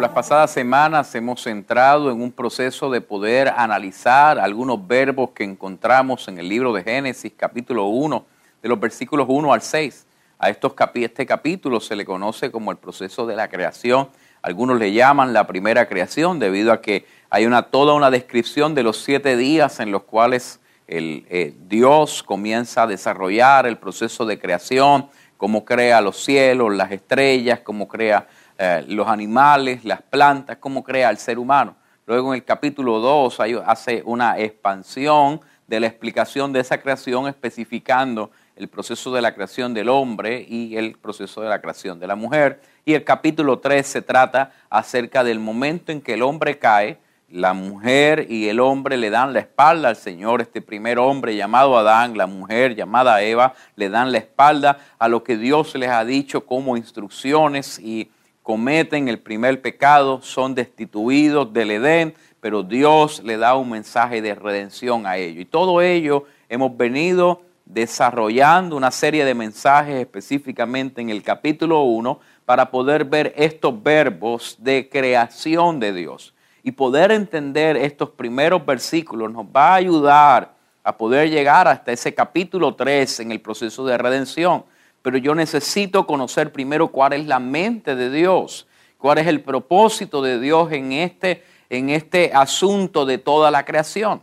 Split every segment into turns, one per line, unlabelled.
Las pasadas semanas hemos entrado en un proceso de poder analizar algunos verbos que encontramos en el libro de Génesis, capítulo 1, de los versículos 1 al 6. A estos este capítulo se le conoce como el proceso de la creación. Algunos le llaman la primera creación debido a que hay una, toda una descripción de los siete días en los cuales el, eh, Dios comienza a desarrollar el proceso de creación, cómo crea los cielos, las estrellas, cómo crea eh, los animales, las plantas, cómo crea el ser humano. Luego en el capítulo 2 hace una expansión de la explicación de esa creación, especificando el proceso de la creación del hombre y el proceso de la creación de la mujer. Y el capítulo 3 se trata acerca del momento en que el hombre cae la mujer y el hombre le dan la espalda al Señor, este primer hombre llamado Adán, la mujer llamada Eva, le dan la espalda a lo que Dios les ha dicho como instrucciones y cometen el primer pecado, son destituidos del Edén, pero Dios le da un mensaje de redención a ellos. Y todo ello hemos venido desarrollando una serie de mensajes específicamente en el capítulo 1 para poder ver estos verbos de creación de Dios y poder entender estos primeros versículos nos va a ayudar a poder llegar hasta ese capítulo 3 en el proceso de redención. Pero yo necesito conocer primero cuál es la mente de Dios, cuál es el propósito de Dios en este, en este asunto de toda la creación.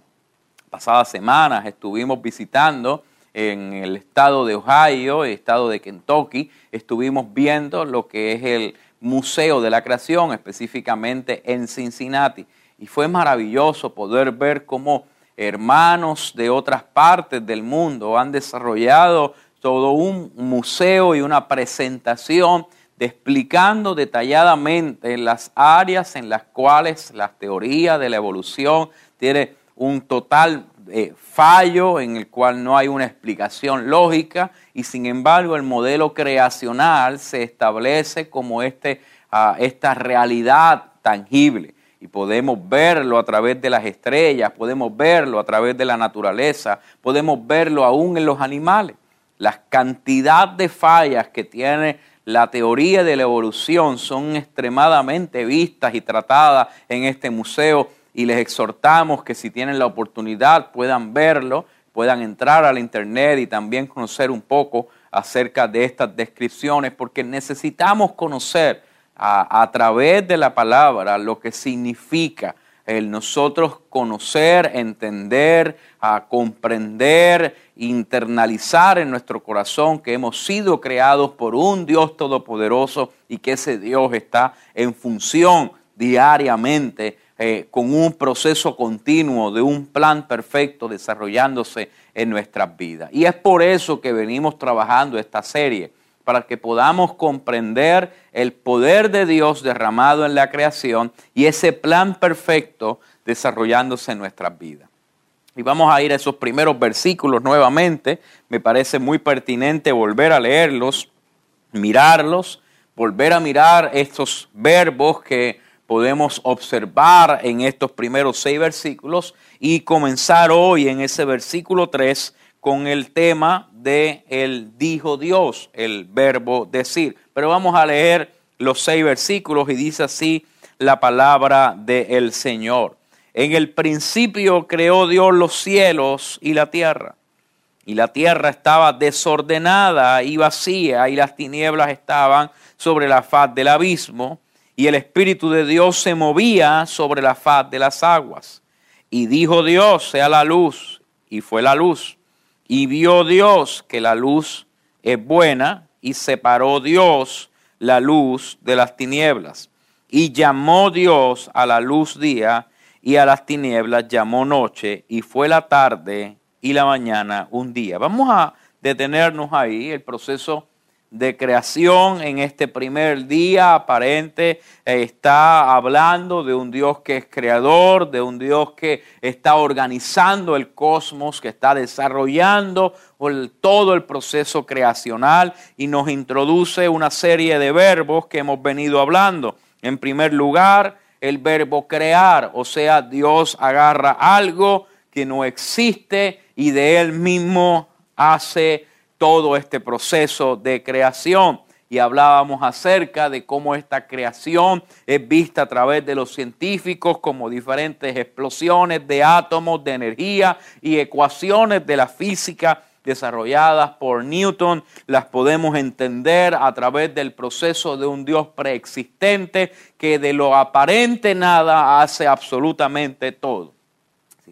Pasadas semanas estuvimos visitando en el estado de Ohio, el estado de Kentucky, estuvimos viendo lo que es el Museo de la Creación, específicamente en Cincinnati. Y fue maravilloso poder ver cómo hermanos de otras partes del mundo han desarrollado todo un museo y una presentación explicando detalladamente las áreas en las cuales la teoría de la evolución tiene un total eh, fallo en el cual no hay una explicación lógica y sin embargo el modelo creacional se establece como este, ah, esta realidad tangible y podemos verlo a través de las estrellas, podemos verlo a través de la naturaleza, podemos verlo aún en los animales. La cantidad de fallas que tiene la teoría de la evolución son extremadamente vistas y tratadas en este museo y les exhortamos que si tienen la oportunidad puedan verlo, puedan entrar al internet y también conocer un poco acerca de estas descripciones, porque necesitamos conocer a, través de la palabra lo que significa el nosotros conocer, entender, a comprender, internalizar en nuestro corazón que hemos sido creados por un Dios todopoderoso y que ese Dios está en función diariamente eh, con un proceso continuo de un plan perfecto desarrollándose en nuestras vidas. Y es por eso que venimos trabajando esta serie, para que podamos comprender el poder de Dios derramado en la creación y ese plan perfecto desarrollándose en nuestras vidas. Y vamos a ir a esos primeros versículos nuevamente. Me parece muy pertinente volver a leerlos, mirarlos, volver a mirar estos verbos que podemos observar en estos primeros seis versículos y comenzar hoy en ese versículo 3 con el tema de el dijo Dios, el verbo decir. Pero vamos a leer los seis versículos y dice así la palabra del Señor. En el principio creó Dios los cielos y la tierra. Y la tierra estaba desordenada y vacía y las tinieblas estaban sobre la faz del abismo y el Espíritu de Dios se movía sobre la faz de las aguas. Y dijo Dios, sea la luz, y fue la luz. Y vio Dios que la luz es buena, y separó Dios la luz de las tinieblas. Y llamó Dios a la luz día, y a las tinieblas llamó noche, y fue la tarde y la mañana un día. Vamos a detenernos ahí, el proceso de creación en este primer día aparente eh, está hablando de un Dios que es creador, de un Dios que está organizando el cosmos, que está desarrollando todo el proceso creacional y nos introduce una serie de verbos que hemos venido hablando. En primer lugar, el verbo crear, o sea, Dios agarra algo que no existe y de él mismo hace todo este proceso de creación. Y hablábamos acerca de cómo esta creación es vista a través de los científicos como diferentes explosiones de átomos, de energía y ecuaciones de la física desarrolladas por Newton, las podemos entender a través del proceso de un Dios preexistente que de lo aparente nada hace absolutamente todo.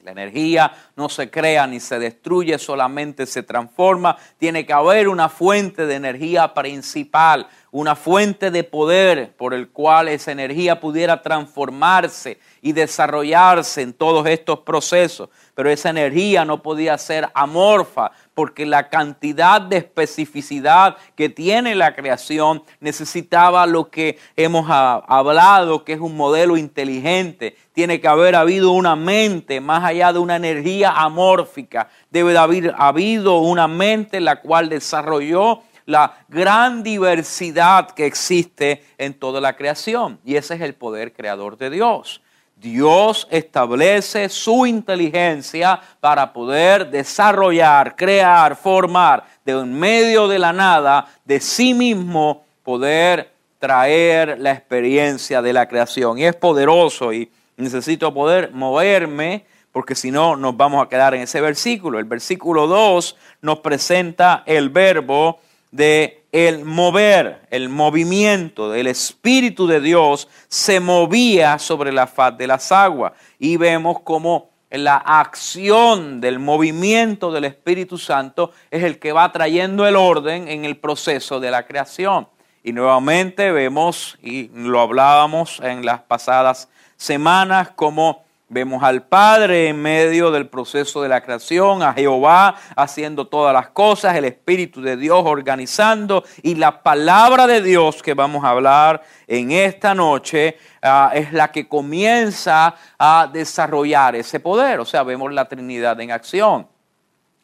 La energía no se crea ni se destruye, solamente se transforma. Tiene que haber una fuente de energía principal, una fuente de poder por el cual esa energía pudiera transformarse y desarrollarse en todos estos procesos. Pero esa energía no podía ser amorfa porque la cantidad de especificidad que tiene la creación necesitaba lo que hemos hablado, que es un modelo inteligente. Tiene que haber habido una mente más allá de una energía amórfica. Debe de haber habido una mente la cual desarrolló la gran diversidad que existe en toda la creación. Y ese es el poder creador de Dios. Dios establece su inteligencia para poder desarrollar, crear, formar de en medio de la nada, de sí mismo, poder traer la experiencia de la creación. Y es poderoso y necesito poder moverme porque si no nos vamos a quedar en ese versículo. El versículo 2 nos presenta el verbo de el mover, el movimiento del Espíritu de Dios se movía sobre la faz de las aguas. Y vemos como la acción del movimiento del Espíritu Santo es el que va trayendo el orden en el proceso de la creación. Y nuevamente vemos, y lo hablábamos en las pasadas semanas, como Vemos al Padre en medio del proceso de la creación, a Jehová haciendo todas las cosas, el Espíritu de Dios organizando y la palabra de Dios que vamos a hablar en esta noche ah, es la que comienza a desarrollar ese poder. O sea, vemos la Trinidad en acción.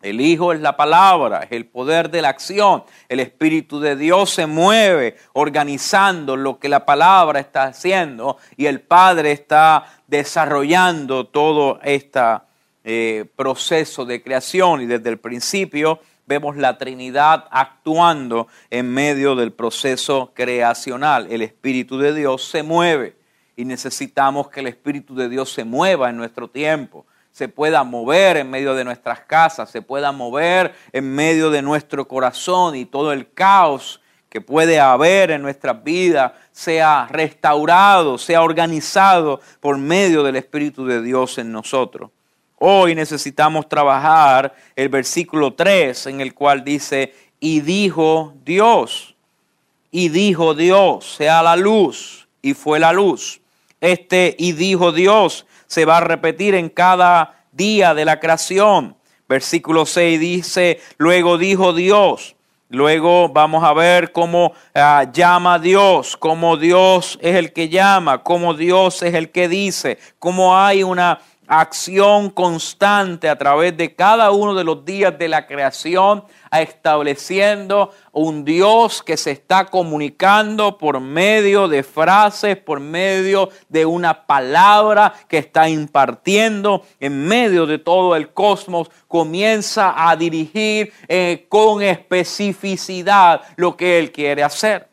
El Hijo es la palabra, es el poder de la acción. El Espíritu de Dios se mueve organizando lo que la palabra está haciendo y el Padre está desarrollando todo este proceso de creación y desde el principio vemos la Trinidad actuando en medio del proceso creacional. El Espíritu de Dios se mueve y necesitamos que el Espíritu de Dios se mueva en nuestro tiempo se pueda mover en medio de nuestras casas, se pueda mover en medio de nuestro corazón y todo el caos que puede haber en nuestras vidas sea restaurado, sea organizado por medio del Espíritu de Dios en nosotros. Hoy necesitamos trabajar el versículo 3 en el cual dice, y dijo Dios, y dijo Dios, sea la luz, y fue la luz. Este y dijo Dios se va a repetir en cada día de la creación. Versículo 6 dice, luego dijo Dios, luego vamos a ver cómo ah, llama Dios, cómo Dios es el que llama, cómo Dios es el que dice, cómo hay una acción constante a través de cada uno de los días de la creación, estableciendo un Dios que se está comunicando por medio de frases, por medio de una palabra que está impartiendo en medio de todo el cosmos, comienza a dirigir eh, con especificidad lo que Él quiere hacer.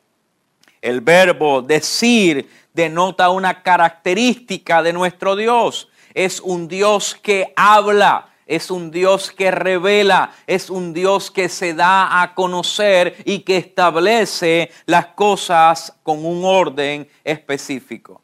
El verbo decir denota una característica de nuestro Dios es un Dios que habla, es un Dios que revela, es un Dios que se da a conocer y que establece las cosas con un orden específico.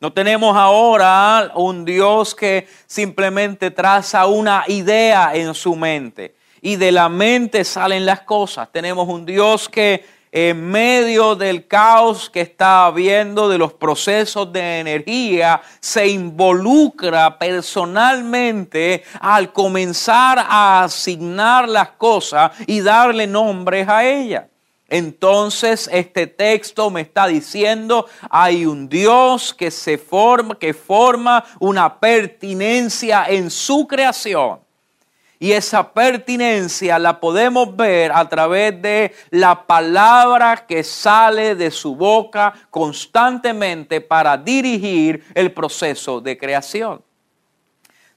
No tenemos ahora un Dios que simplemente traza una idea en su mente y de la mente salen las cosas. Tenemos un Dios que en medio del caos que está habiendo de los procesos de energía, se involucra personalmente al comenzar a asignar las cosas y darle nombres a ellas. Entonces este texto me está diciendo, hay un Dios que se forma, que forma una pertinencia en su creación. Y esa pertinencia la podemos ver a través de la palabra que sale de su boca constantemente para dirigir el proceso de creación.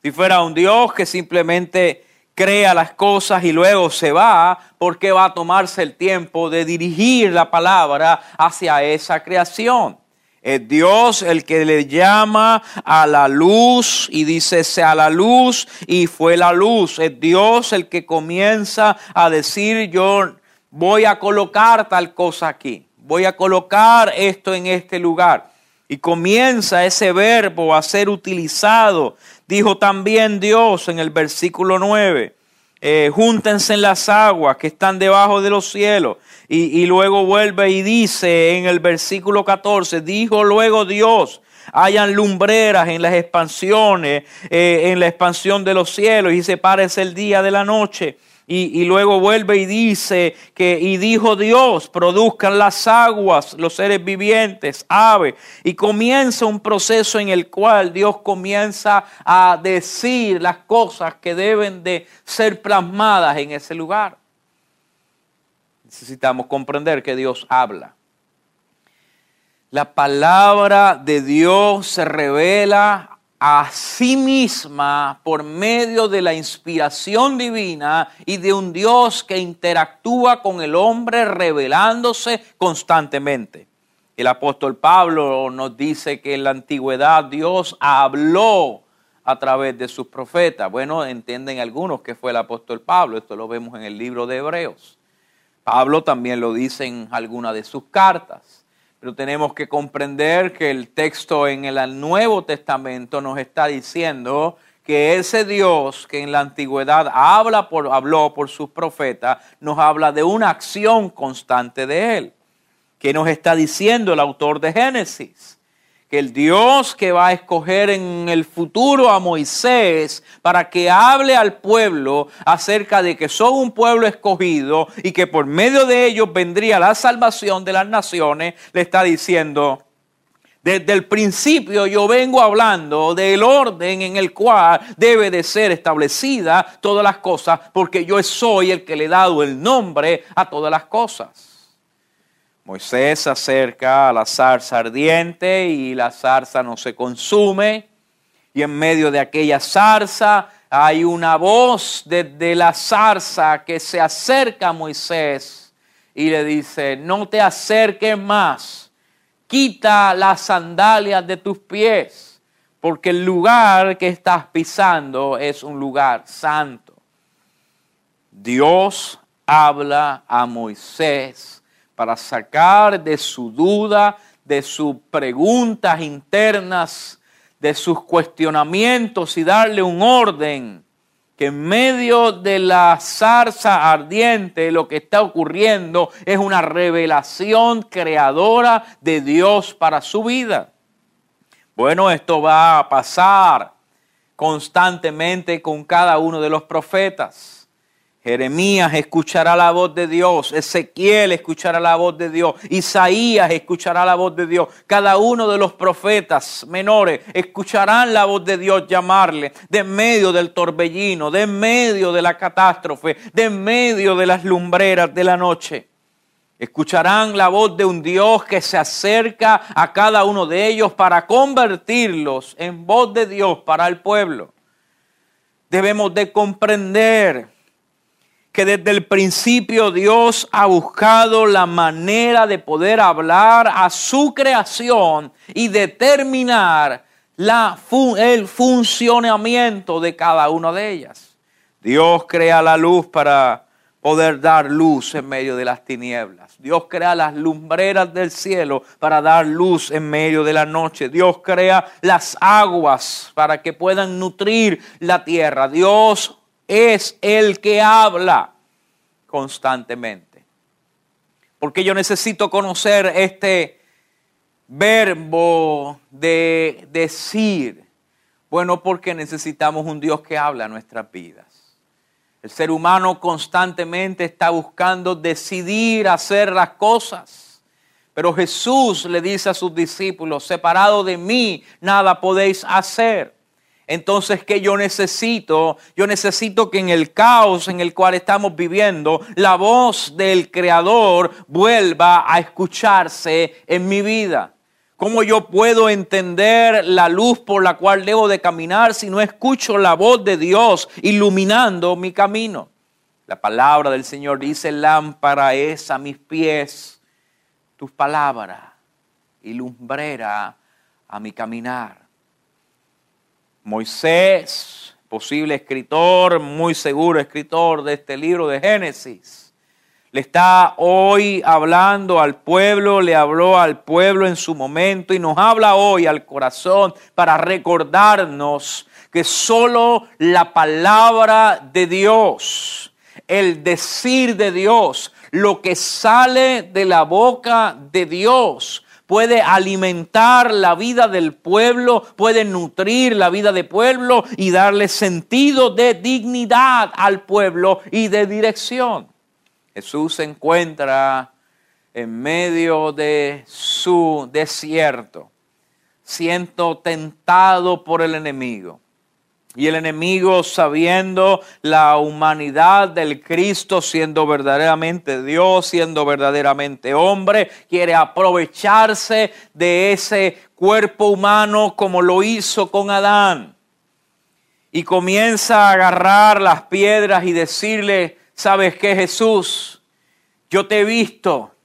Si fuera un Dios que simplemente crea las cosas y luego se va, porque va a tomarse el tiempo de dirigir la palabra hacia esa creación. Es Dios el que le llama a la luz y dice sea la luz y fue la luz. Es Dios el que comienza a decir yo voy a colocar tal cosa aquí. Voy a colocar esto en este lugar. Y comienza ese verbo a ser utilizado Dijo también Dios en el versículo 9, eh, júntense en las aguas que están debajo de los cielos. Y, luego vuelve y dice en el versículo 14, dijo luego Dios, hayan lumbreras en las expansiones, eh, en la expansión de los cielos y sepárese el día de la noche y, luego vuelve y dice que, y dijo Dios, produzcan las aguas, los seres vivientes, aves. Y comienza un proceso en el cual Dios comienza a decir las cosas que deben de ser plasmadas en ese lugar. Necesitamos comprender que Dios habla. La palabra de Dios se revela a sí misma por medio de la inspiración divina y de un Dios que interactúa con el hombre revelándose constantemente. El apóstol Pablo nos dice que en la antigüedad Dios habló a través de sus profetas. Bueno, entienden algunos que fue el apóstol Pablo, esto lo vemos en el libro de Hebreos. Pablo también lo dice en alguna de sus cartas. Pero tenemos que comprender que el texto en el Nuevo Testamento nos está diciendo que ese Dios que en la antigüedad habla por, habló por sus profetas, nos habla de una acción constante de Él. ¿Qué nos está diciendo el autor de Génesis? Que el Dios que va a escoger en el futuro a Moisés para que hable al pueblo acerca de que son un pueblo escogido y que por medio de ellos vendría la salvación de las naciones, le está diciendo, desde el principio yo vengo hablando del orden en el cual debe de ser establecida todas las cosas, porque yo soy el que le he dado el nombre a todas las cosas. Moisés se acerca a la zarza ardiente y la zarza no se consume. Y en medio de aquella zarza hay una voz desde la zarza que se acerca a Moisés y le dice, no te acerques más, quita las sandalias de tus pies, porque el lugar que estás pisando es un lugar santo. Dios habla a Moisés para sacar de su duda, de sus preguntas internas, de sus cuestionamientos y darle un orden que en medio de la zarza ardiente lo que está ocurriendo es una revelación creadora de Dios para su vida. Bueno, esto va a pasar constantemente con cada uno de los profetas. Jeremías escuchará la voz de Dios, Ezequiel escuchará la voz de Dios, Isaías escuchará la voz de Dios, cada uno de los profetas menores escucharán la voz de Dios llamarle de en medio del torbellino, de en medio de la catástrofe, de en medio de las lumbreras de la noche. Escucharán la voz de un Dios que se acerca a cada uno de ellos para convertirlos en voz de Dios para el pueblo. Debemos de comprender desde el principio Dios ha buscado la manera de poder hablar a su creación y determinar el funcionamiento de cada una de ellas. Dios crea la luz para poder dar luz en medio de las tinieblas. Dios crea las lumbreras del cielo para dar luz en medio de la noche. Dios crea las aguas para que puedan nutrir la tierra. Dios es el que habla constantemente. Porque yo necesito conocer este verbo de decir. Bueno, porque necesitamos un Dios que habla nuestras vidas. El ser humano constantemente está buscando decidir hacer las cosas. Pero Jesús le dice a sus discípulos, separado de mí, nada podéis hacer. Entonces, ¿qué yo necesito? Yo necesito que en el caos en el cual estamos viviendo, la voz del Creador vuelva a escucharse en mi vida. ¿Cómo yo puedo entender la luz por la cual debo de caminar si no escucho la voz de Dios iluminando mi camino? La palabra del Señor dice, lámpara es a mis pies tus palabras y a mi caminar. Moisés, posible escritor, muy seguro escritor de este libro de Génesis, le está hoy hablando al pueblo, le habló al pueblo en su momento y nos habla hoy al corazón para recordarnos que solo la palabra de Dios, el decir de Dios, lo que sale de la boca de Dios, puede alimentar la vida del pueblo, puede nutrir la vida del pueblo y darle sentido de dignidad al pueblo y de dirección. Jesús se encuentra en medio de su desierto, siendo tentado por el enemigo. Y el enemigo, sabiendo la humanidad del Cristo, siendo verdaderamente Dios, siendo verdaderamente hombre, quiere aprovecharse de ese cuerpo humano como lo hizo con Adán. Y comienza a agarrar las piedras y decirle, ¿sabes qué Jesús? Yo te he visto,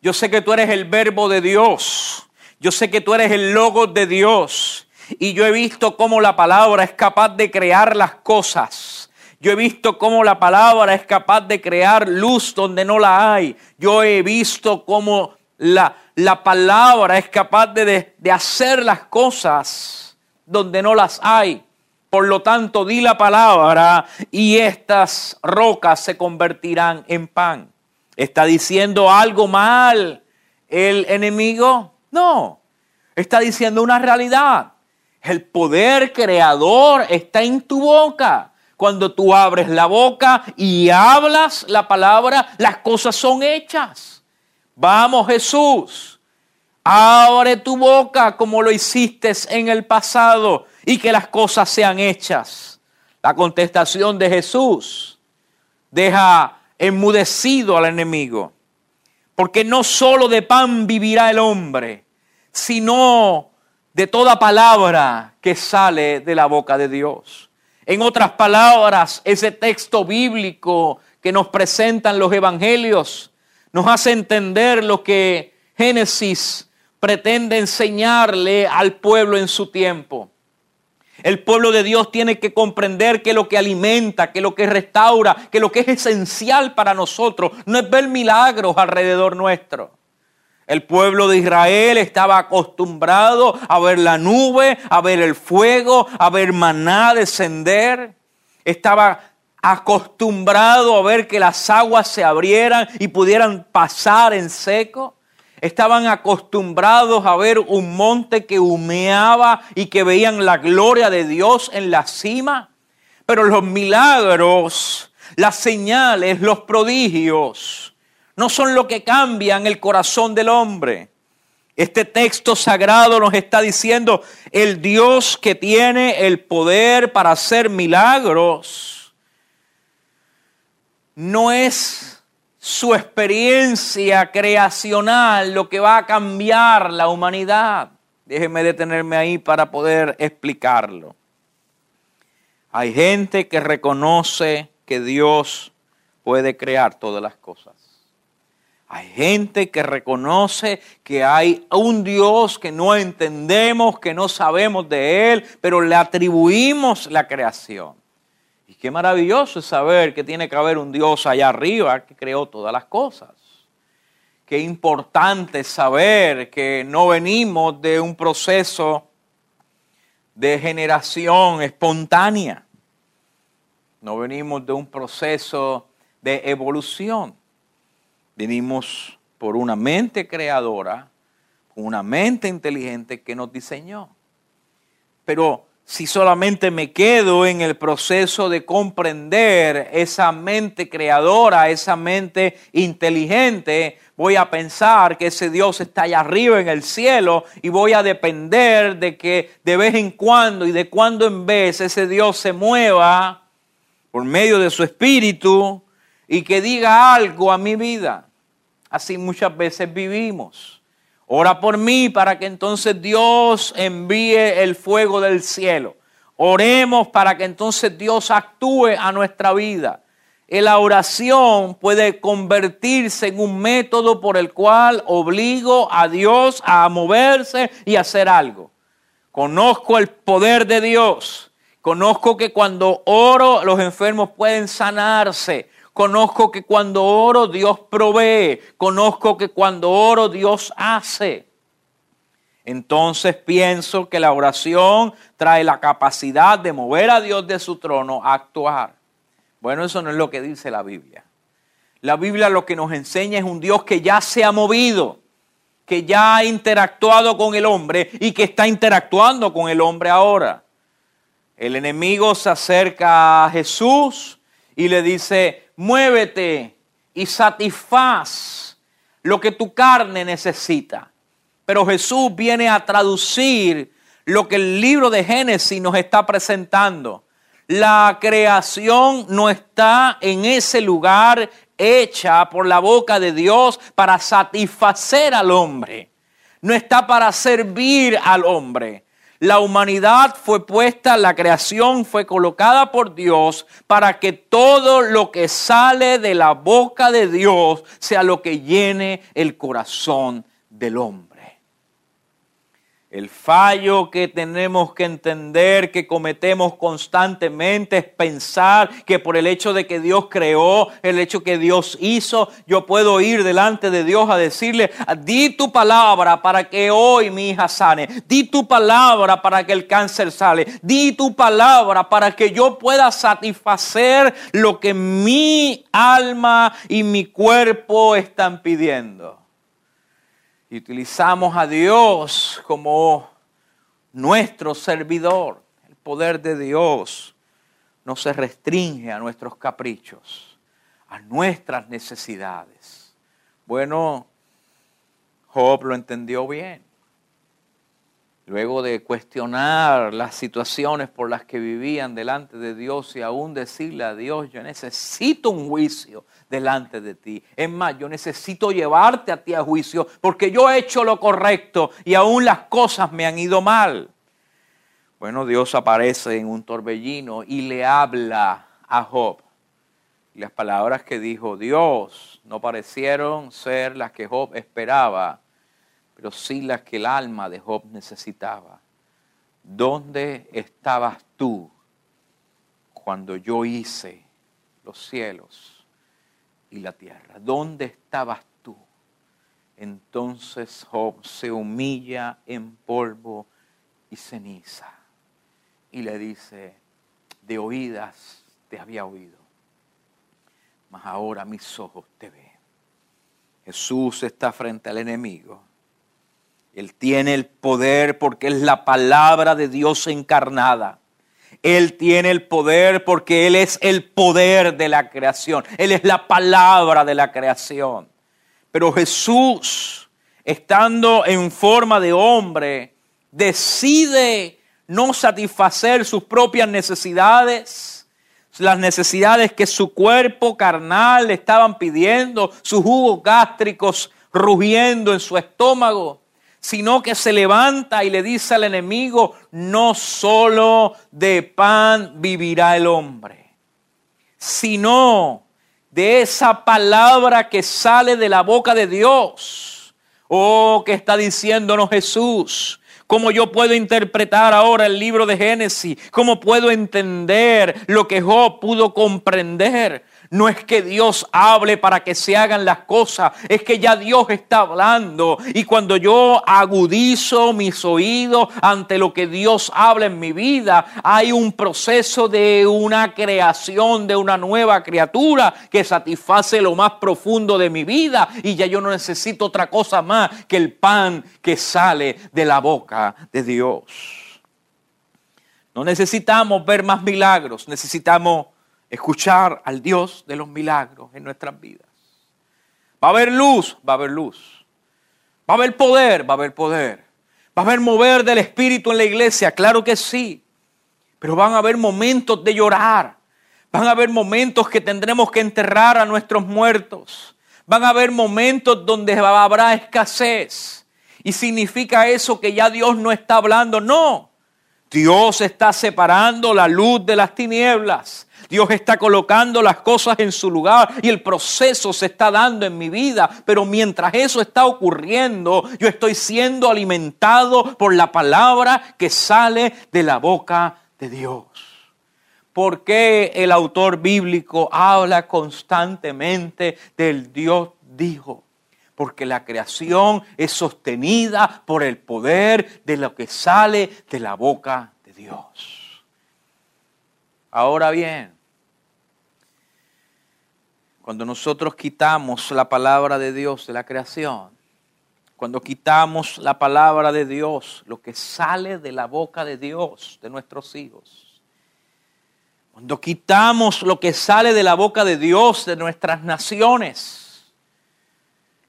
yo sé que tú eres el verbo de Dios, yo sé que tú eres el logo de Dios. Y yo he visto cómo la palabra es capaz de crear las cosas. Yo he visto cómo la palabra es capaz de crear luz donde no la hay. Yo he visto cómo la, la palabra es capaz de, de hacer las cosas donde no las hay. Por lo tanto, di la palabra y estas rocas se convertirán en pan. ¿Está diciendo algo mal el enemigo? No, está diciendo una realidad. El poder creador está en tu boca. Cuando tú abres la boca y hablas la palabra, las cosas son hechas. Vamos Jesús, abre tu boca como lo hiciste en el pasado y que las cosas sean hechas. La contestación de Jesús deja enmudecido al enemigo. Porque no solo de pan vivirá el hombre, sino de toda palabra que sale de la boca de Dios. En otras palabras, ese texto bíblico que nos presentan los evangelios nos hace entender lo que Génesis pretende enseñarle al pueblo en su tiempo. El pueblo de Dios tiene que comprender que lo que alimenta, que lo que restaura, que lo que es esencial para nosotros no es ver milagros alrededor nuestro. El pueblo de Israel estaba acostumbrado a ver la nube, a ver el fuego, a ver maná descender. Estaba acostumbrado a ver que las aguas se abrieran y pudieran pasar en seco. Estaban acostumbrados a ver un monte que humeaba y que veían la gloria de Dios en la cima. Pero los milagros, las señales, los prodigios, no son lo que cambian el corazón del hombre. Este texto sagrado nos está diciendo el Dios que tiene el poder para hacer milagros no es su experiencia creacional lo que va a cambiar la humanidad. Déjeme detenerme ahí para poder explicarlo. Hay gente que reconoce que Dios puede crear todas las cosas. Hay gente que reconoce que hay un Dios que no entendemos, que no sabemos de Él, pero le atribuimos la creación. Y qué maravilloso es saber que tiene que haber un Dios allá arriba que creó todas las cosas. Qué importante saber que no venimos de un proceso de generación espontánea. No venimos de un proceso de evolución Venimos por una mente creadora, una mente inteligente que nos diseñó. Pero si solamente me quedo en el proceso de comprender esa mente creadora, esa mente inteligente, voy a pensar que ese Dios está allá arriba en el cielo y voy a depender de que de vez en cuando y de cuando en vez ese Dios se mueva por medio de su espíritu y que diga algo a mi vida. Así muchas veces vivimos. Ora por mí para que entonces Dios envíe el fuego del cielo. Oremos para que entonces Dios actúe a nuestra vida. La oración puede convertirse en un método por el cual obligo a Dios a moverse y hacer algo. Conozco el poder de Dios. Conozco que cuando oro los enfermos pueden sanarse. Conozco que cuando oro Dios provee. Conozco que cuando oro Dios hace. Entonces pienso que la oración trae la capacidad de mover a Dios de su trono a actuar. Bueno, eso no es lo que dice la Biblia. La Biblia lo que nos enseña es un Dios que ya se ha movido, que ya ha interactuado con el hombre y que está interactuando con el hombre ahora. El enemigo se acerca a Jesús y le dice, muévete y satisfaz lo que tu carne necesita. Pero Jesús viene a traducir lo que el libro de Génesis nos está presentando. La creación no está en ese lugar hecha por la boca de Dios para satisfacer al hombre. No está para servir al hombre. La humanidad fue puesta, la creación fue colocada por Dios para que todo lo que sale de la boca de Dios sea lo que llene el corazón del hombre. El fallo que tenemos que entender, que cometemos constantemente, es pensar que por el hecho de que Dios creó, el hecho que Dios hizo, yo puedo ir delante de Dios a decirle, di tu palabra para que hoy mi hija sane, di tu palabra para que el cáncer sale, di tu palabra para que yo pueda satisfacer lo que mi alma y mi cuerpo están pidiendo y utilizamos a Dios como nuestro servidor. El poder de Dios no se restringe a nuestros caprichos, a nuestras necesidades. Bueno, Job lo entendió bien. Luego de cuestionar las situaciones por las que vivían delante de Dios y aún decirle a Dios, yo necesito un juicio delante de ti. Es más, yo necesito llevarte a ti a juicio porque yo he hecho lo correcto y aún las cosas me han ido mal. Bueno, Dios aparece en un torbellino y le habla a Job. Y las palabras que dijo Dios no parecieron ser las que Job esperaba, pero sí las que el alma de Job necesitaba. ¿Dónde estabas tú cuando yo hice los cielos? y la tierra. ¿Dónde estabas tú? Entonces Job se humilla en polvo y ceniza y le dice, de oídas te había oído, mas ahora mis ojos te ven. Jesús está frente al enemigo. Él tiene el poder porque es la palabra de Dios encarnada. Él tiene el poder porque Él es el poder de la creación. Él es la palabra de la creación. Pero Jesús, estando en forma de hombre, decide no satisfacer sus propias necesidades, las necesidades que su cuerpo carnal le estaban pidiendo, sus jugos gástricos rugiendo en su estómago sino que se levanta y le dice al enemigo, no solo de pan vivirá el hombre, sino de esa palabra que sale de la boca de Dios. Oh, que está diciéndonos Jesús. ¿Cómo yo puedo interpretar ahora el libro de Génesis? ¿Cómo puedo entender lo que Job pudo comprender? No es que Dios hable para que se hagan las cosas, es que ya Dios está hablando. Y cuando yo agudizo mis oídos ante lo que Dios habla en mi vida, hay un proceso de una creación, de una nueva criatura que satisface lo más profundo de mi vida. Y ya yo no necesito otra cosa más que el pan que sale de la boca de Dios. No necesitamos ver más milagros, necesitamos escuchar al Dios de los milagros en nuestras vidas. Va a haber luz, va a haber luz. Va a haber poder, va a haber poder. Va a haber mover del Espíritu en la iglesia, claro que sí. Pero van a haber momentos de llorar. Van a haber momentos que tendremos que enterrar a nuestros muertos. Van a haber momentos donde habrá escasez. Y significa eso que ya Dios no está hablando. No. Dios está separando la luz de las tinieblas. Dios está colocando las cosas en su lugar y el proceso se está dando en mi vida. Pero mientras eso está ocurriendo, yo estoy siendo alimentado por la palabra que sale de la boca de Dios. ¿Por qué el autor bíblico habla constantemente del Dios dijo? Porque la creación es sostenida por el poder de lo que sale de la boca de Dios. Ahora bien, cuando nosotros quitamos la palabra de Dios de la creación, cuando quitamos la palabra de Dios, lo que sale de la boca de Dios, de nuestros hijos, cuando quitamos lo que sale de la boca de Dios, de nuestras naciones,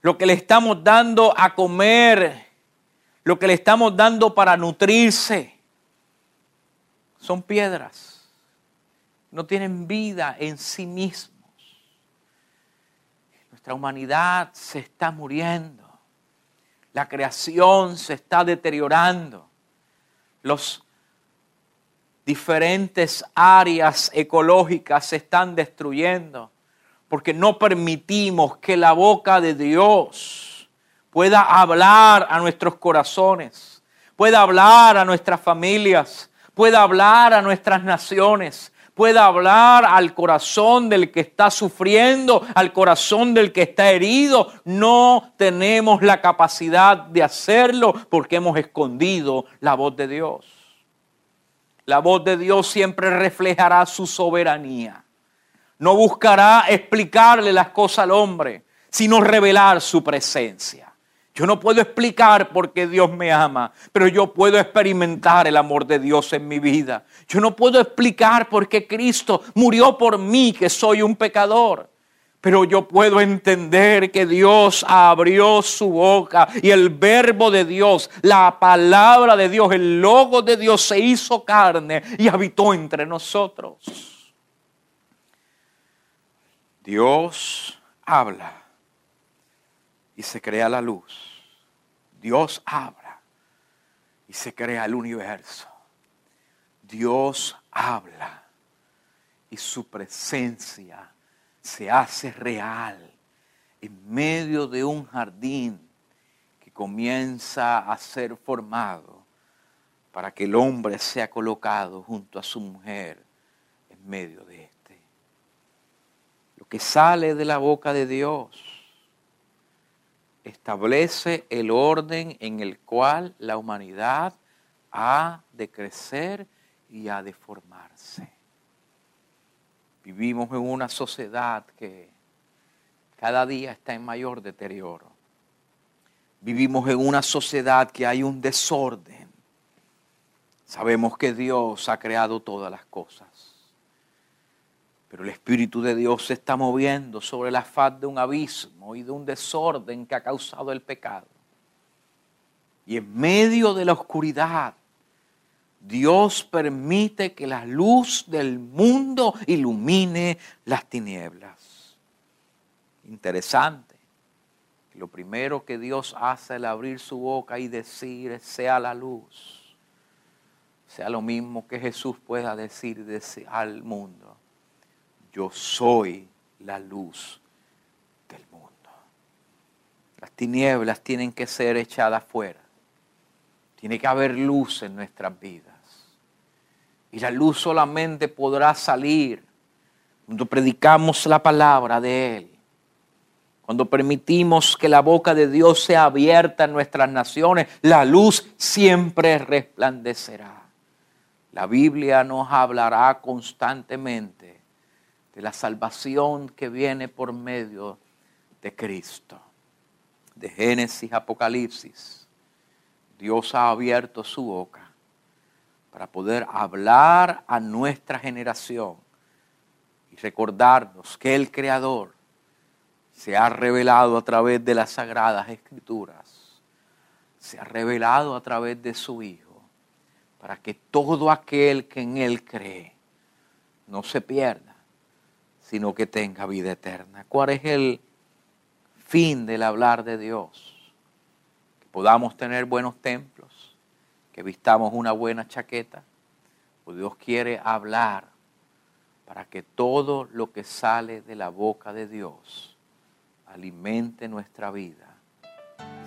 lo que le estamos dando a comer, lo que le estamos dando para nutrirse, son piedras. No tienen vida en sí mismos. Nuestra humanidad se está muriendo. La creación se está deteriorando. Los diferentes áreas ecológicas se están destruyendo porque no permitimos que la boca de Dios pueda hablar a nuestros corazones, pueda hablar a nuestras familias, pueda hablar a nuestras naciones, pueda hablar al corazón del que está sufriendo, al corazón del que está herido. No tenemos la capacidad de hacerlo porque hemos escondido la voz de Dios. La voz de Dios siempre reflejará su soberanía. No buscará explicarle las cosas al hombre, sino revelar su presencia. Yo no puedo explicar por qué Dios me ama, pero yo puedo experimentar el amor de Dios en mi vida. Yo no puedo explicar por qué Cristo murió por mí, que soy un pecador. Pero yo puedo entender que Dios abrió su boca y el verbo de Dios, la palabra de Dios, el logo de Dios se hizo carne y habitó entre nosotros. Dios habla y se crea la luz. Dios habla y se crea el universo. Dios habla y su presencia se hace real en medio de un jardín que comienza a ser formado para que el hombre sea colocado junto a su mujer en medio de que sale de la boca de Dios establece el orden en el cual la humanidad ha de crecer y ha de formarse. Vivimos en una sociedad que cada día está en mayor deterioro. Vivimos en una sociedad que hay un desorden. Sabemos que Dios ha creado todas las cosas. Pero el Espíritu de Dios se está moviendo sobre la faz de un abismo y de un desorden que ha causado el pecado. Y en medio de la oscuridad, Dios permite que la luz del mundo ilumine las tinieblas. Interesante. Lo primero que Dios hace al abrir su boca y decir sea la luz, sea lo mismo que Jesús pueda decir al mundo yo soy la luz del mundo. Las tinieblas tienen que ser echadas fuera. Tiene que haber luz en nuestras vidas. Y la luz solamente podrá salir cuando predicamos la palabra de Él. Cuando permitimos que la boca de Dios sea abierta en nuestras naciones, la luz siempre resplandecerá. La Biblia nos hablará constantemente de la salvación que viene por medio de Cristo. De Génesis, Apocalipsis, Dios ha abierto su boca para poder hablar a nuestra generación y recordarnos que el Creador se ha revelado a través de las sagradas escrituras, se ha revelado a través de su Hijo, para que todo aquel que en Él cree no se pierda, sino que tenga vida eterna. ¿Cuál es el fin del hablar de Dios? Que podamos tener buenos templos, que vistamos una buena chaqueta, pues Dios quiere hablar para que todo lo que sale de la boca de Dios alimente nuestra vida,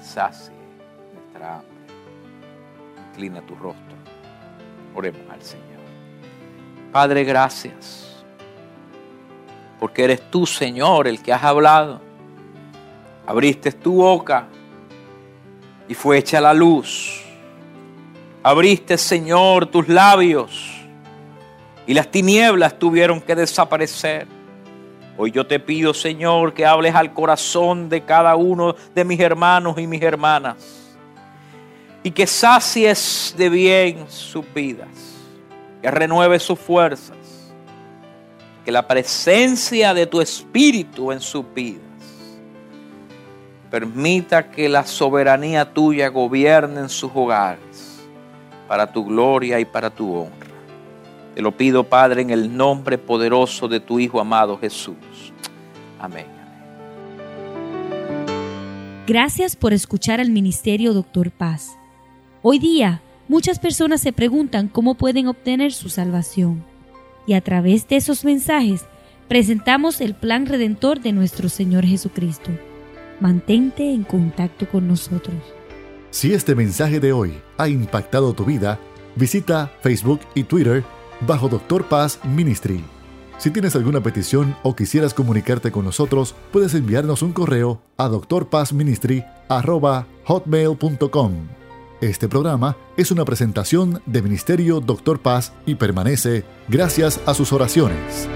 sacie nuestra hambre. Inclina tu rostro. Oremos al Señor. Padre, gracias. Porque eres tú, Señor, el que has hablado. Abriste tu boca y fue hecha la luz. Abriste, Señor, tus labios y las tinieblas tuvieron que desaparecer. Hoy yo te pido, Señor, que hables al corazón de cada uno de mis hermanos y mis hermanas y que sacies de bien sus vidas, que renueves sus fuerzas, que la presencia de tu Espíritu en sus vidas permita que la soberanía tuya gobierne en sus hogares para tu gloria y para tu honra. Te lo pido, Padre, en el nombre poderoso de tu Hijo amado Jesús. Amén.
Gracias por escuchar al Ministerio Doctor Paz. Hoy día, muchas personas se preguntan cómo pueden obtener su salvación. Y a través de esos mensajes, presentamos el plan redentor de nuestro Señor Jesucristo. Mantente en contacto con nosotros.
Si este mensaje de hoy ha impactado tu vida, visita Facebook y Twitter bajo Doctor Paz Ministry. Si tienes alguna petición o quisieras comunicarte con nosotros, puedes enviarnos un correo a doctorpazministry@hotmail.com. Este programa es una presentación de Ministerio Doctor Paz y permanece gracias a sus oraciones.